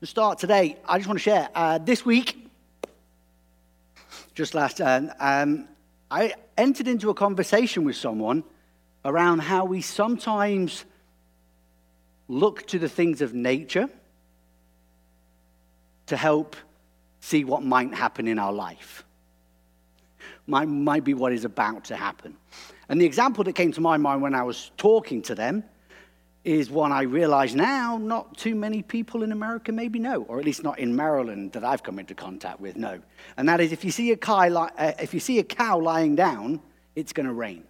To start today, I just want to share. Uh, this week, just last, uh, um, I entered into a conversation with someone around how we sometimes look to the things of nature to help see what might happen in our life. Might, might be what is about to happen. And the example that came to my mind when I was talking to them is one I realize now not too many people in America maybe know, or at least not in Maryland that I've come into contact with know. And that is if you see a cow, uh, if you see a cow lying down, it's going to rain.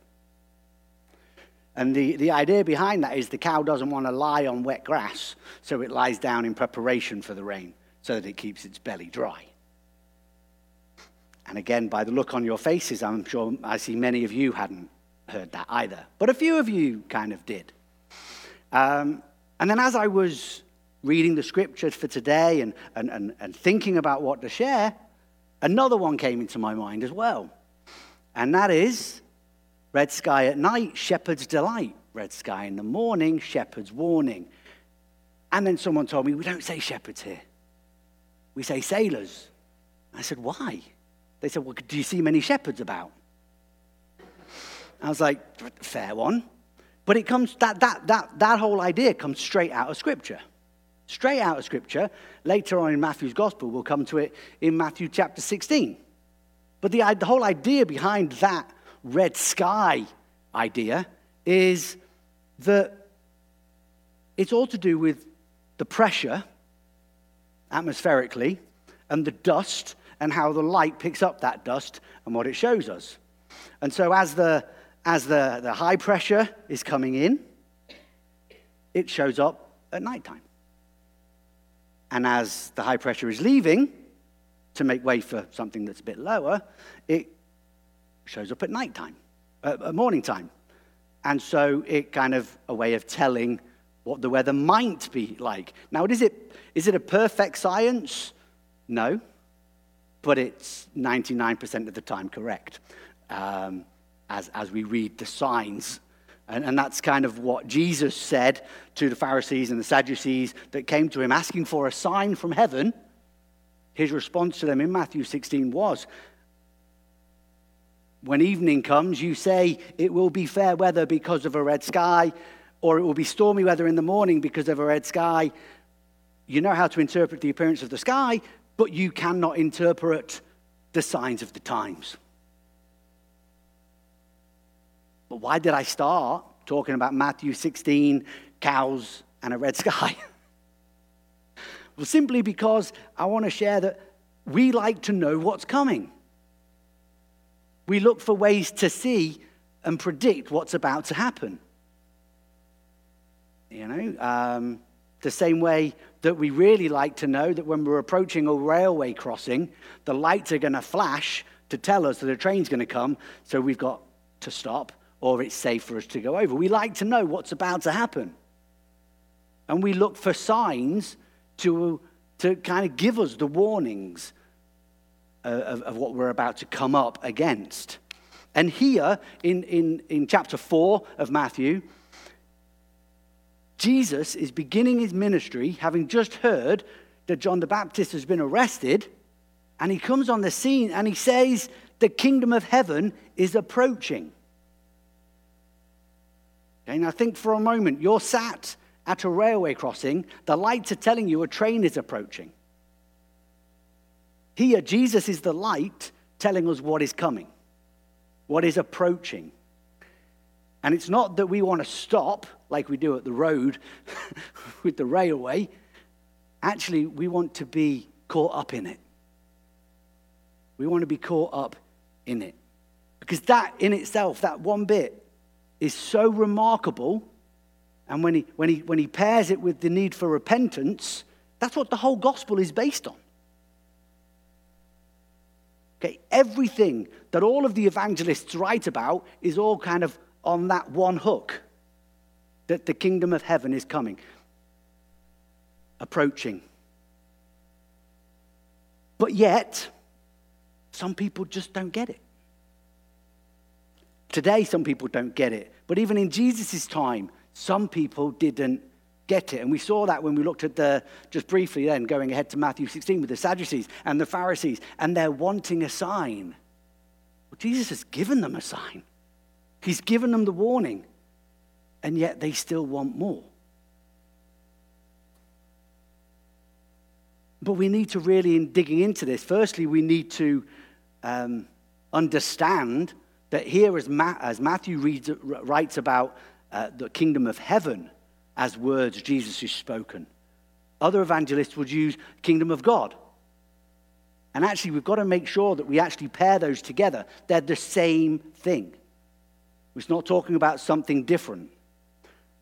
And the, the idea behind that is the cow doesn't want to lie on wet grass, so it lies down in preparation for the rain so that it keeps its belly dry. And again, by the look on your faces, I'm sure I see many of you hadn't heard that either. But a few of you kind of did. Um, and then as I was reading the scriptures for today and, and, and, and thinking about what to share, another one came into my mind as well. And that is red sky at night, shepherd's delight. Red sky in the morning, shepherd's warning. And then someone told me, we don't say shepherds here. We say sailors. I said, why? They said, well, do you see many shepherds about? I was like, fair one. But it comes, that, that, that, that whole idea comes straight out of Scripture. Straight out of Scripture. Later on in Matthew's Gospel, we'll come to it in Matthew chapter 16. But the, the whole idea behind that red sky idea is that it's all to do with the pressure atmospherically and the dust and how the light picks up that dust and what it shows us. And so, as the, as the, the high pressure is coming in, it shows up at nighttime. And as the high pressure is leaving to make way for something that's a bit lower, it shows up at nighttime, at morning time. And so it kind of a way of telling what the weather might be like. Now, is it, is it a perfect science? No, but it's 99% of the time correct. Um, as, as we read the signs. And, and that's kind of what Jesus said to the Pharisees and the Sadducees that came to him asking for a sign from heaven. His response to them in Matthew 16 was, When evening comes, you say it will be fair weather because of a red sky, or it will be stormy weather in the morning because of a red sky. You know how to interpret the appearance of the sky, but you cannot interpret the signs of the times. But why did I start talking about Matthew 16, cows, and a red sky? well, simply because I want to share that we like to know what's coming. We look for ways to see and predict what's about to happen. You know, um, the same way that we really like to know that when we're approaching a railway crossing, the lights are going to flash to tell us that a train's going to come, so we've got to stop or it's safe for us to go over. We like to know what's about to happen. And we look for signs to, to kind of give us the warnings of, of what we're about to come up against. And here in, in, in chapter 4 of Matthew, Jesus is beginning his ministry having just heard that John the Baptist has been arrested. And he comes on the scene and he says, The kingdom of heaven is approaching. Okay, now think for a moment. You're sat at a railway crossing, the lights are telling you a train is approaching. Here, Jesus is the light telling us what is coming, what is approaching. And it's not that we want to stop like we do at the road with the railway. Actually, we want to be caught up in it. We want to be caught up in it. Because that in itself, that one bit, is so remarkable. And when he, when, he, when he pairs it with the need for repentance, that's what the whole gospel is based on. Okay, everything that all of the evangelists write about is all kind of on that one hook that the kingdom of heaven is coming, approaching. But yet, some people just don't get it. Today, some people don't get it. But even in Jesus' time, some people didn't get it. And we saw that when we looked at the, just briefly then, going ahead to Matthew 16 with the Sadducees and the Pharisees, and they're wanting a sign. Well, Jesus has given them a sign, He's given them the warning, and yet they still want more. But we need to really, in digging into this, firstly, we need to um, understand that here, as, Ma- as Matthew reads, writes about uh, the kingdom of heaven as words Jesus has spoken, other evangelists would use kingdom of God. And actually, we've got to make sure that we actually pair those together. They're the same thing. It's not talking about something different.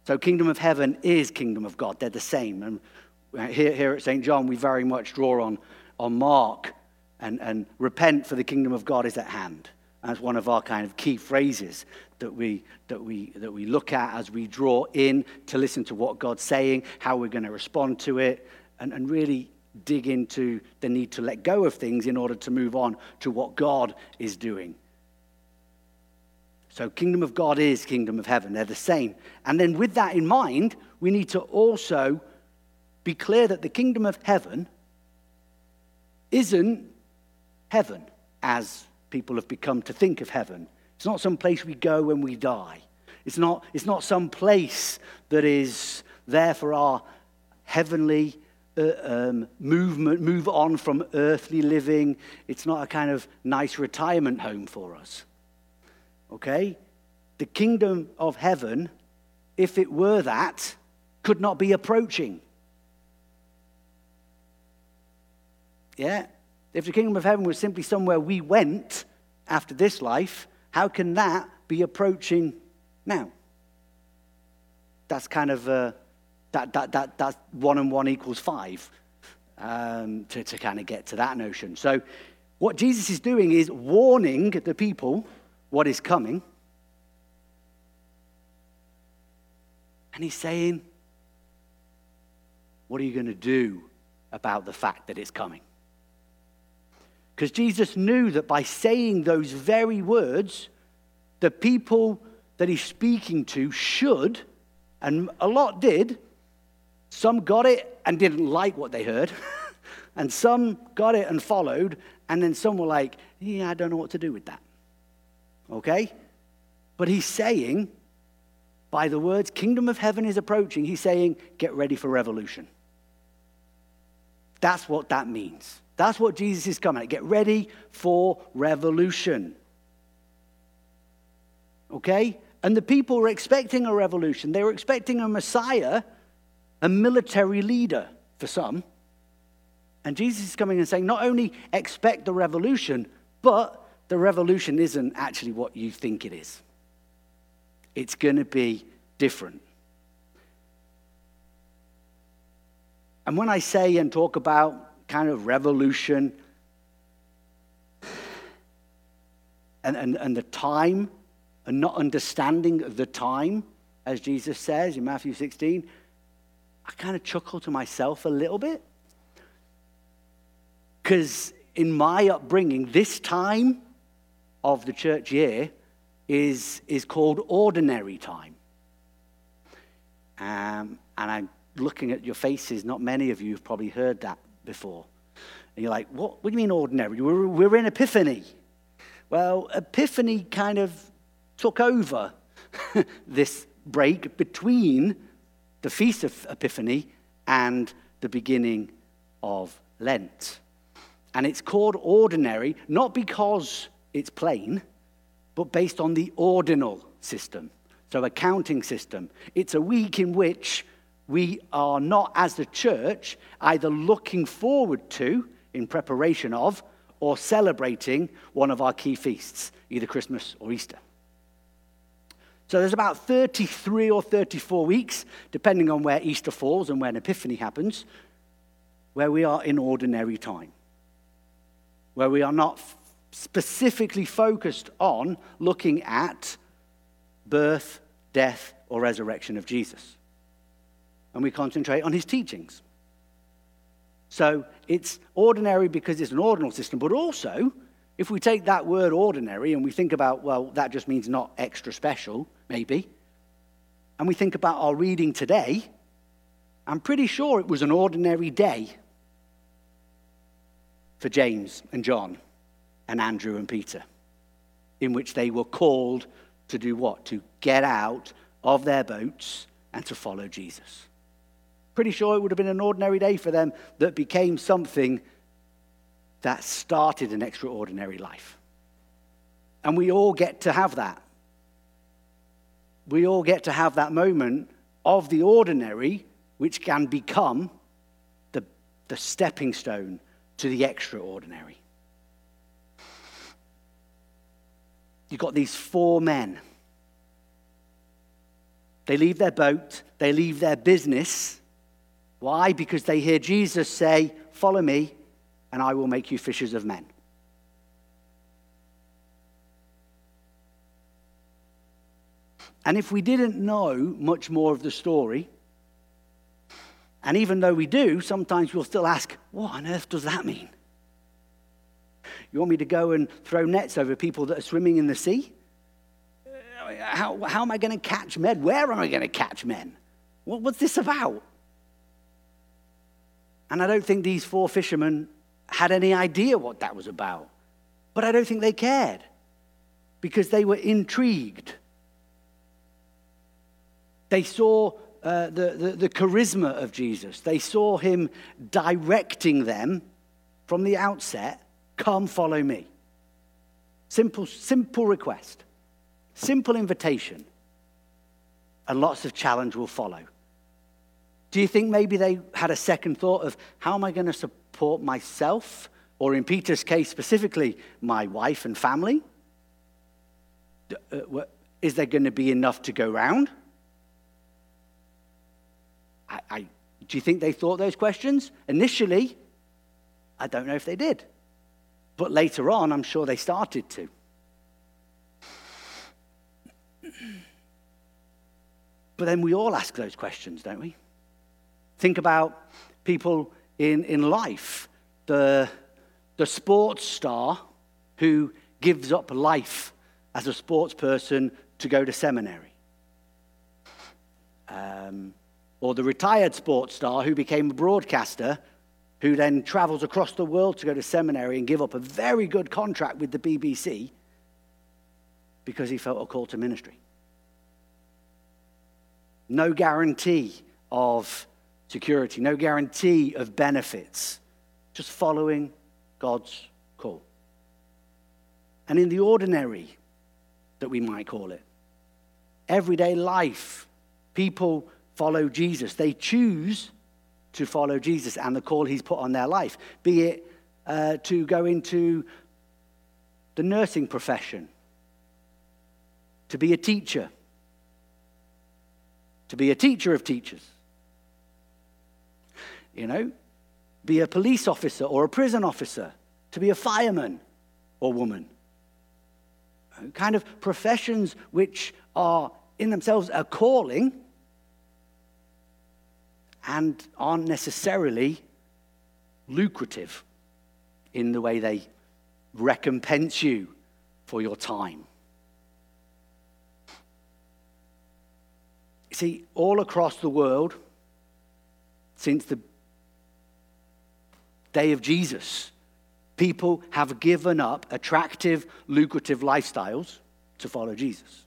So, kingdom of heaven is kingdom of God. They're the same. And here, here at St. John, we very much draw on, on Mark and, and repent, for the kingdom of God is at hand. That's one of our kind of key phrases that we, that, we, that we look at as we draw in to listen to what God's saying, how we're going to respond to it, and, and really dig into the need to let go of things in order to move on to what God is doing. So, kingdom of God is kingdom of heaven. They're the same. And then, with that in mind, we need to also be clear that the kingdom of heaven isn't heaven as people have become to think of heaven. It's not some place we go when we die. It's not, it's not some place that is there for our heavenly uh, um, movement, move on from earthly living. It's not a kind of nice retirement home for us. Okay? The kingdom of heaven, if it were that, could not be approaching. Yeah? If the kingdom of heaven was simply somewhere we went after this life, how can that be approaching now? That's kind of uh, that, that, that, that one and one equals five um, to, to kind of get to that notion. So, what Jesus is doing is warning the people what is coming. And he's saying, What are you going to do about the fact that it's coming? Because Jesus knew that by saying those very words, the people that he's speaking to should, and a lot did, some got it and didn't like what they heard, and some got it and followed, and then some were like, yeah, I don't know what to do with that. Okay? But he's saying, by the words, kingdom of heaven is approaching, he's saying, get ready for revolution. That's what that means. That's what Jesus is coming at. Get ready for revolution. Okay? And the people were expecting a revolution. They were expecting a Messiah, a military leader for some. And Jesus is coming and saying, not only expect the revolution, but the revolution isn't actually what you think it is. It's going to be different. And when I say and talk about kind of revolution and, and, and the time and not understanding of the time, as Jesus says in Matthew 16, I kind of chuckle to myself a little bit. Because in my upbringing, this time of the church year is, is called ordinary time. Um, and I'm looking at your faces, not many of you have probably heard that before. And you're like, what, what do you mean ordinary? We're, we're in Epiphany. Well, Epiphany kind of took over this break between the Feast of Epiphany and the beginning of Lent. And it's called ordinary, not because it's plain, but based on the ordinal system. So, a counting system. It's a week in which we are not, as the church, either looking forward to, in preparation of, or celebrating one of our key feasts, either Christmas or Easter. So there's about 33 or 34 weeks, depending on where Easter falls and when Epiphany happens, where we are in ordinary time, where we are not specifically focused on looking at birth, death, or resurrection of Jesus and we concentrate on his teachings. So it's ordinary because it's an ordinal system, but also, if we take that word ordinary and we think about, well, that just means not extra special, maybe, and we think about our reading today, I'm pretty sure it was an ordinary day for James and John and Andrew and Peter, in which they were called to do what? To get out of their boats and to follow Jesus. Pretty sure it would have been an ordinary day for them that became something that started an extraordinary life. And we all get to have that. We all get to have that moment of the ordinary, which can become the, the stepping stone to the extraordinary. You've got these four men. They leave their boat, they leave their business. Why? Because they hear Jesus say, Follow me, and I will make you fishers of men. And if we didn't know much more of the story, and even though we do, sometimes we'll still ask, what on earth does that mean? You want me to go and throw nets over people that are swimming in the sea? Uh, how, how am I going to catch men? Where am I going to catch men? What, what's this about? And I don't think these four fishermen had any idea what that was about. But I don't think they cared because they were intrigued they saw uh, the, the, the charisma of Jesus. They saw him directing them from the outset come follow me. Simple, simple request, simple invitation, and lots of challenge will follow. Do you think maybe they had a second thought of how am I going to support myself, or in Peter's case specifically, my wife and family? Uh, is there going to be enough to go round? I, I, do you think they thought those questions? Initially, I don't know if they did. But later on, I'm sure they started to. But then we all ask those questions, don't we? Think about people in, in life. The, the sports star who gives up life as a sports person to go to seminary. Um, or the retired sports star who became a broadcaster, who then travels across the world to go to seminary and give up a very good contract with the BBC because he felt a call to ministry. No guarantee of security, no guarantee of benefits, just following God's call. And in the ordinary, that we might call it, everyday life, people follow Jesus. They choose to follow Jesus and the call he's put on their life, be it uh, to go into the nursing profession, to be a teacher, to be a teacher of teachers, you know, be a police officer or a prison officer, to be a fireman or woman. Kind of professions which are in themselves a calling and aren't necessarily lucrative in the way they recompense you for your time. See, all across the world, since the day of Jesus, people have given up attractive, lucrative lifestyles to follow Jesus.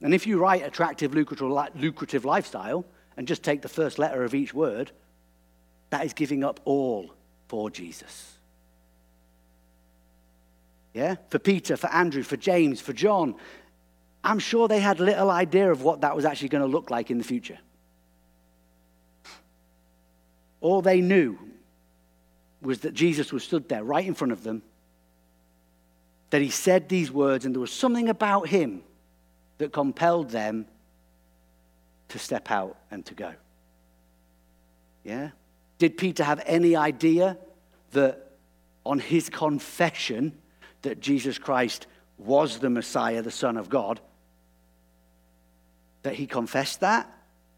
And if you write attractive, lucrative lifestyle, and just take the first letter of each word, that is giving up all for Jesus. Yeah? For Peter, for Andrew, for James, for John, I'm sure they had little idea of what that was actually going to look like in the future. All they knew was that Jesus was stood there right in front of them, that he said these words, and there was something about him that compelled them to step out and to go. Yeah? Did Peter have any idea that on his confession that Jesus Christ was the Messiah, the Son of God, that he confessed that?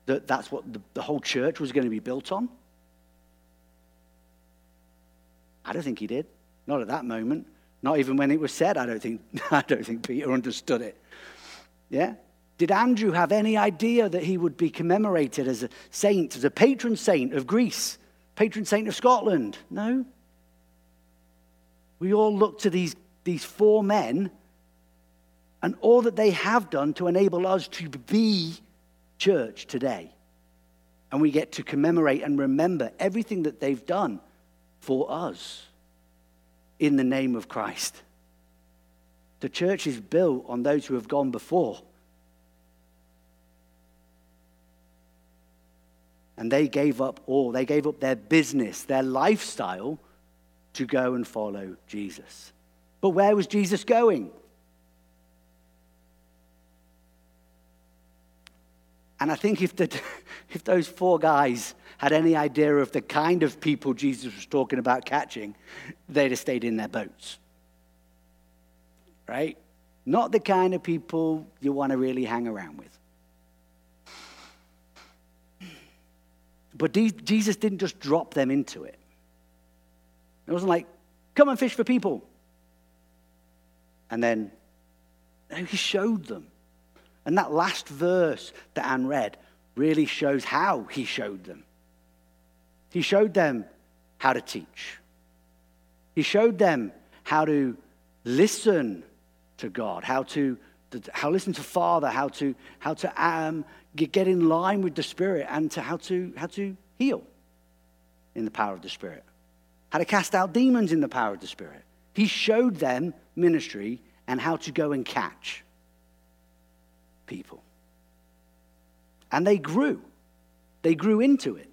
That that's what the, the whole church was going to be built on? I don't think he did. Not at that moment. Not even when it was said, I don't think, I don't think Peter understood it. Yeah? Did Andrew have any idea that he would be commemorated as a saint, as a patron saint of Greece, patron saint of Scotland? No. We all look to these, these four men and all that they have done to enable us to be church today. And we get to commemorate and remember everything that they've done for us in the name of Christ. The church is built on those who have gone before. And they gave up all, they gave up their business, their lifestyle to go and follow Jesus. But where was Jesus going? And I think if, the, if those four guys had any idea of the kind of people Jesus was talking about catching, they'd have stayed in their boats. Right? Not the kind of people you want to really hang around with. But Jesus didn't just drop them into it. It wasn't like, come and fish for people. And then he showed them. And that last verse that Anne read really shows how he showed them. He showed them how to teach, he showed them how to listen to God, how to how listen to Father, how to how to um, get in line with the Spirit, and to how to how to heal in the power of the Spirit, how to cast out demons in the power of the Spirit. He showed them ministry and how to go and catch people. And they grew, they grew into it.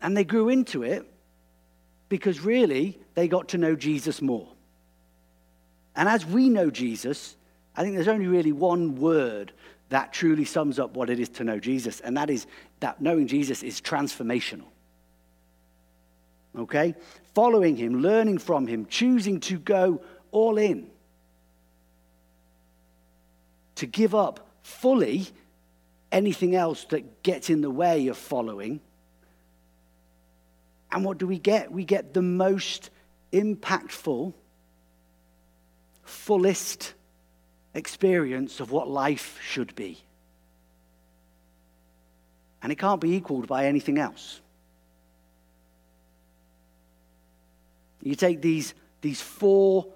And they grew into it because really they got to know Jesus more. And as we know Jesus, I think there's only really one word that truly sums up what it is to know Jesus, and that is that knowing Jesus is transformational. Okay? Following him, learning from him, choosing to go all in. To give up fully anything else that gets in the way of following. And what do we get? We get the most impactful, fullest experience of what life should be. And it can't be equaled by anything else. You take these, these four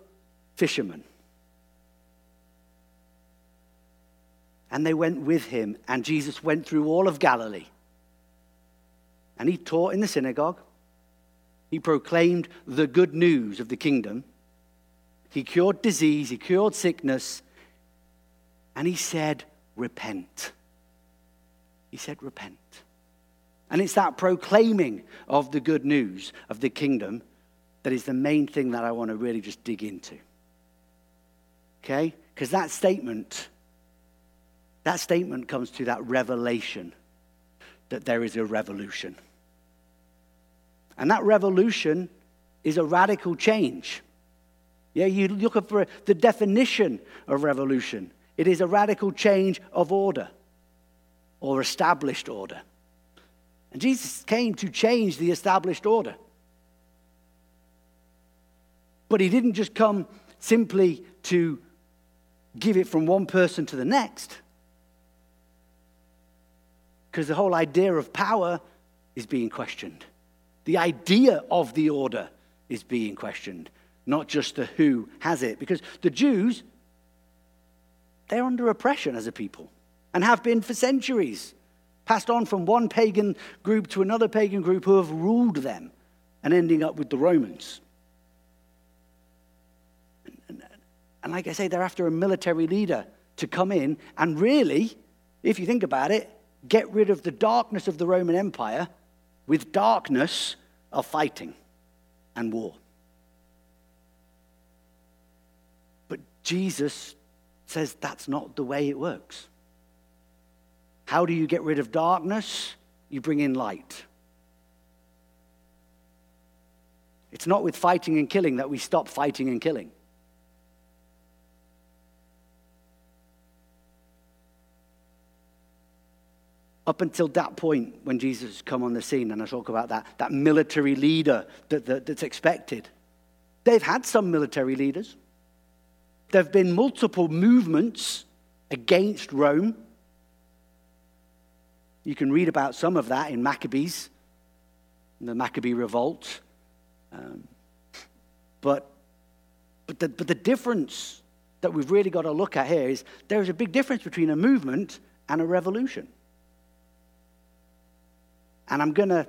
fishermen. And they went with him, and Jesus went through all of Galilee. And he taught in the synagogue. He proclaimed the good news of the kingdom. He cured disease, he cured sickness, and he said, Repent. He said, Repent. And it's that proclaiming of the good news of the kingdom that is the main thing that I want to really just dig into. Okay? Because that statement, that statement comes to that revelation that there is a revolution. And that revolution is a radical change. Yeah, you look for the definition of revolution. It is a radical change of order or established order. And Jesus came to change the established order. But he didn't just come simply to give it from one person to the next. Because the whole idea of power is being questioned. The idea of the order is being questioned, not just the who has it. Because the Jews, they're under oppression as a people and have been for centuries, passed on from one pagan group to another pagan group who have ruled them and ending up with the Romans. And like I say, they're after a military leader to come in and really, if you think about it, get rid of the darkness of the Roman Empire with darkness of fighting and war. But Jesus says that's not the way it works. How do you get rid of darkness? You bring in light. It's not with fighting and killing that we stop fighting and killing. Up until that point when Jesus come on the scene, and I talk about that, that military leader that, that, that's expected. They've had some military leaders. there have been multiple movements against Rome. You can read about some of that in Maccabees, the Maccabee revolt. Um, but, but, the, but the difference that we've really got to look at here is there is a big difference between a movement and a revolution. And I'm going to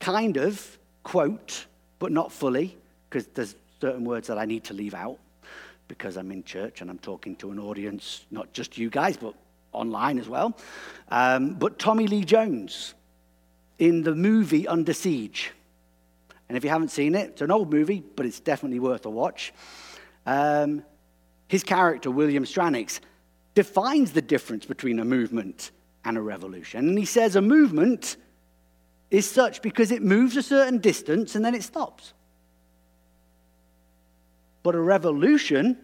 kind of quote, but not fully, because there's certain words that I need to leave out because I'm in church and I'm talking to an audience, not just you guys, but online as well. Um, but Tommy Lee Jones in the movie Under Siege. And if you haven't seen it, it's an old movie, but it's definitely worth a watch. Um, his character, William Strannix, defines the difference between a movement and a revolution. And he says a movement is such because it moves a certain distance and then it stops. But a revolution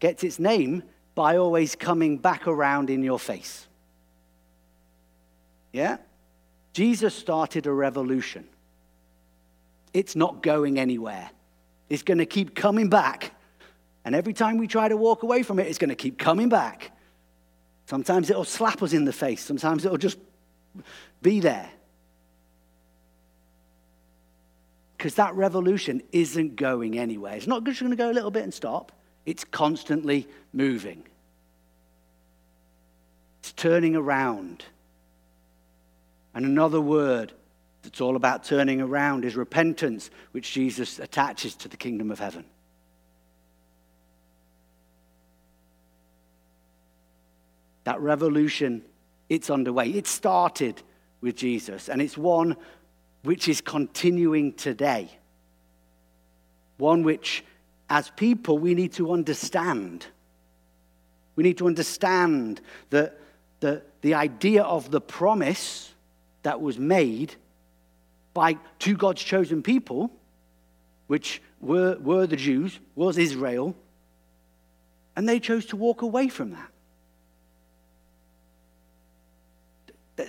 gets its name by always coming back around in your face. Yeah? Jesus started a revolution. It's not going anywhere. It's going to keep coming back. And every time we try to walk away from it, it's going to keep coming back. Sometimes it'll slap us in the face, sometimes it'll just be there. Because that revolution isn't going anywhere. It's not just going to go a little bit and stop, it's constantly moving. It's turning around. And another word that's all about turning around is repentance, which Jesus attaches to the kingdom of heaven. That revolution, it's underway. It started with Jesus, and it's one which is continuing today. One which, as people, we need to understand. We need to understand that the, the idea of the promise that was made by to God's chosen people, which were, were the Jews, was Israel, and they chose to walk away from that.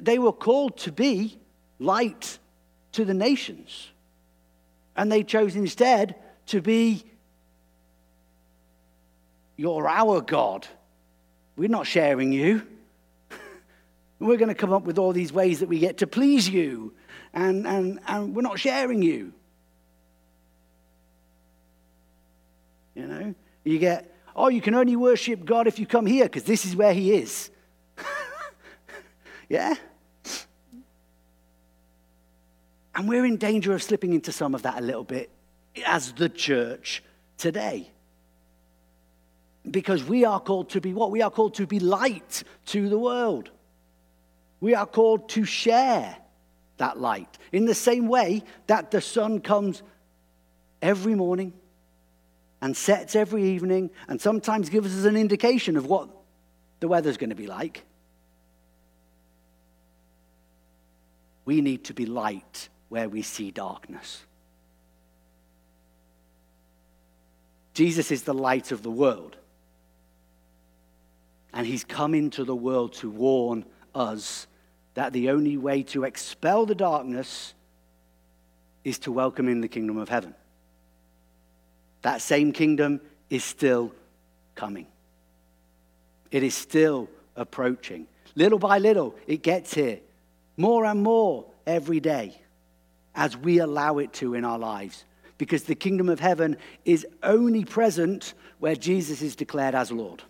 They were called to be light to the nations. And they chose instead to be, You're our God. We're not sharing you. We're going to come up with all these ways that we get to please you, and, and, and we're not sharing you. You know, you get, oh, you can only worship God if you come here because this is where He is. yeah? And we're in danger of slipping into some of that a little bit as the church today. Because we are called to be what? We are called to be light to the world. We are called to share that light in the same way that the sun comes every morning and sets every evening and sometimes gives us an indication of what the weather's going to be like. We need to be light where we see darkness. Jesus is the light of the world. And he's come into the world to warn us that the only way to expel the darkness is to welcome in the kingdom of heaven. That same kingdom is still coming, it is still approaching. Little by little, it gets here. More and more every day as we allow it to in our lives. Because the kingdom of heaven is only present where Jesus is declared as Lord.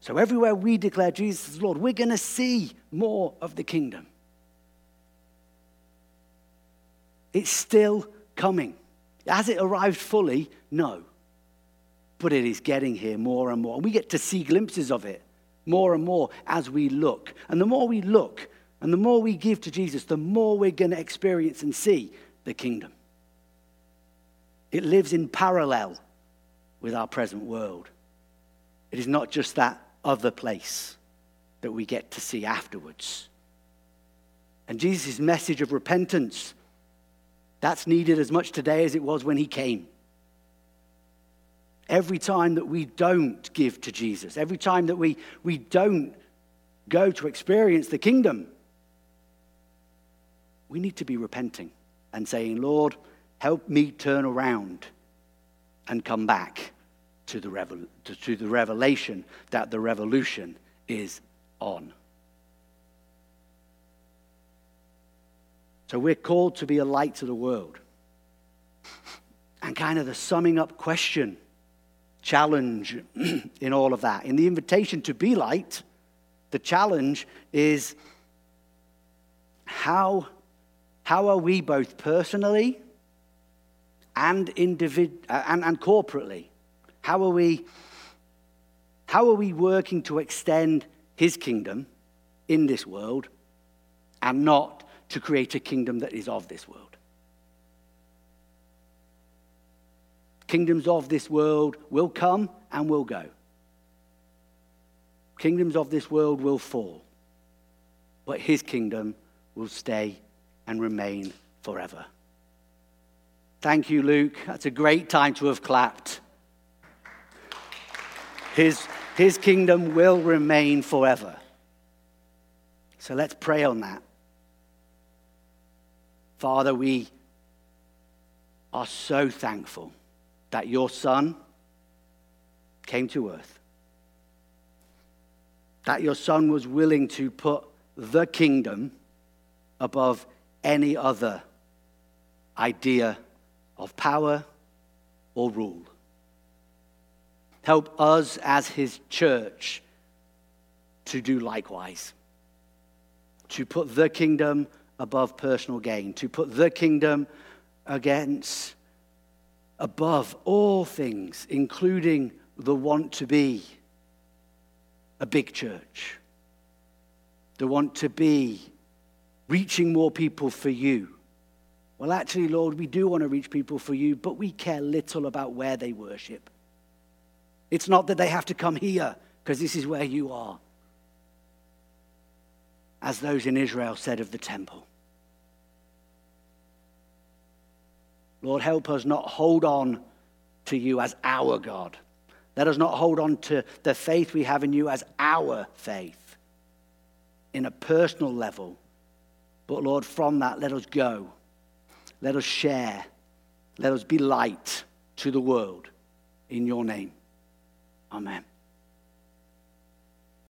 So, everywhere we declare Jesus as Lord, we're going to see more of the kingdom. It's still coming. Has it arrived fully? No. But it is getting here more and more. And we get to see glimpses of it more and more as we look. And the more we look, and the more we give to Jesus, the more we're going to experience and see the kingdom. It lives in parallel with our present world. It is not just that other place that we get to see afterwards. And Jesus' message of repentance, that's needed as much today as it was when he came. Every time that we don't give to Jesus, every time that we, we don't go to experience the kingdom, we need to be repenting and saying, Lord, help me turn around. and come back to the, to, to the revelation that the revolution is on. So we're called to be a light to the world. And kind of the summing up question, challenge in all of that. In the invitation to be light, the challenge is how, how are we both personally and, individ- uh, and, and corporately? How are, we, how are we working to extend his kingdom in this world and not to create a kingdom that is of this world? Kingdoms of this world will come and will go. Kingdoms of this world will fall, but his kingdom will stay and remain forever. Thank you, Luke. That's a great time to have clapped. His, his kingdom will remain forever. So let's pray on that. Father, we are so thankful that your Son came to earth, that your Son was willing to put the kingdom above any other idea of power or rule. Help us as his church to do likewise, to put the kingdom above personal gain, to put the kingdom against, above all things, including the want to be a big church, the want to be reaching more people for you. Well, actually, Lord, we do want to reach people for you, but we care little about where they worship. It's not that they have to come here because this is where you are. As those in Israel said of the temple. Lord, help us not hold on to you as our God. Let us not hold on to the faith we have in you as our faith in a personal level but Lord, from that, let us go. Let us share. Let us be light to the world in your name. Amen.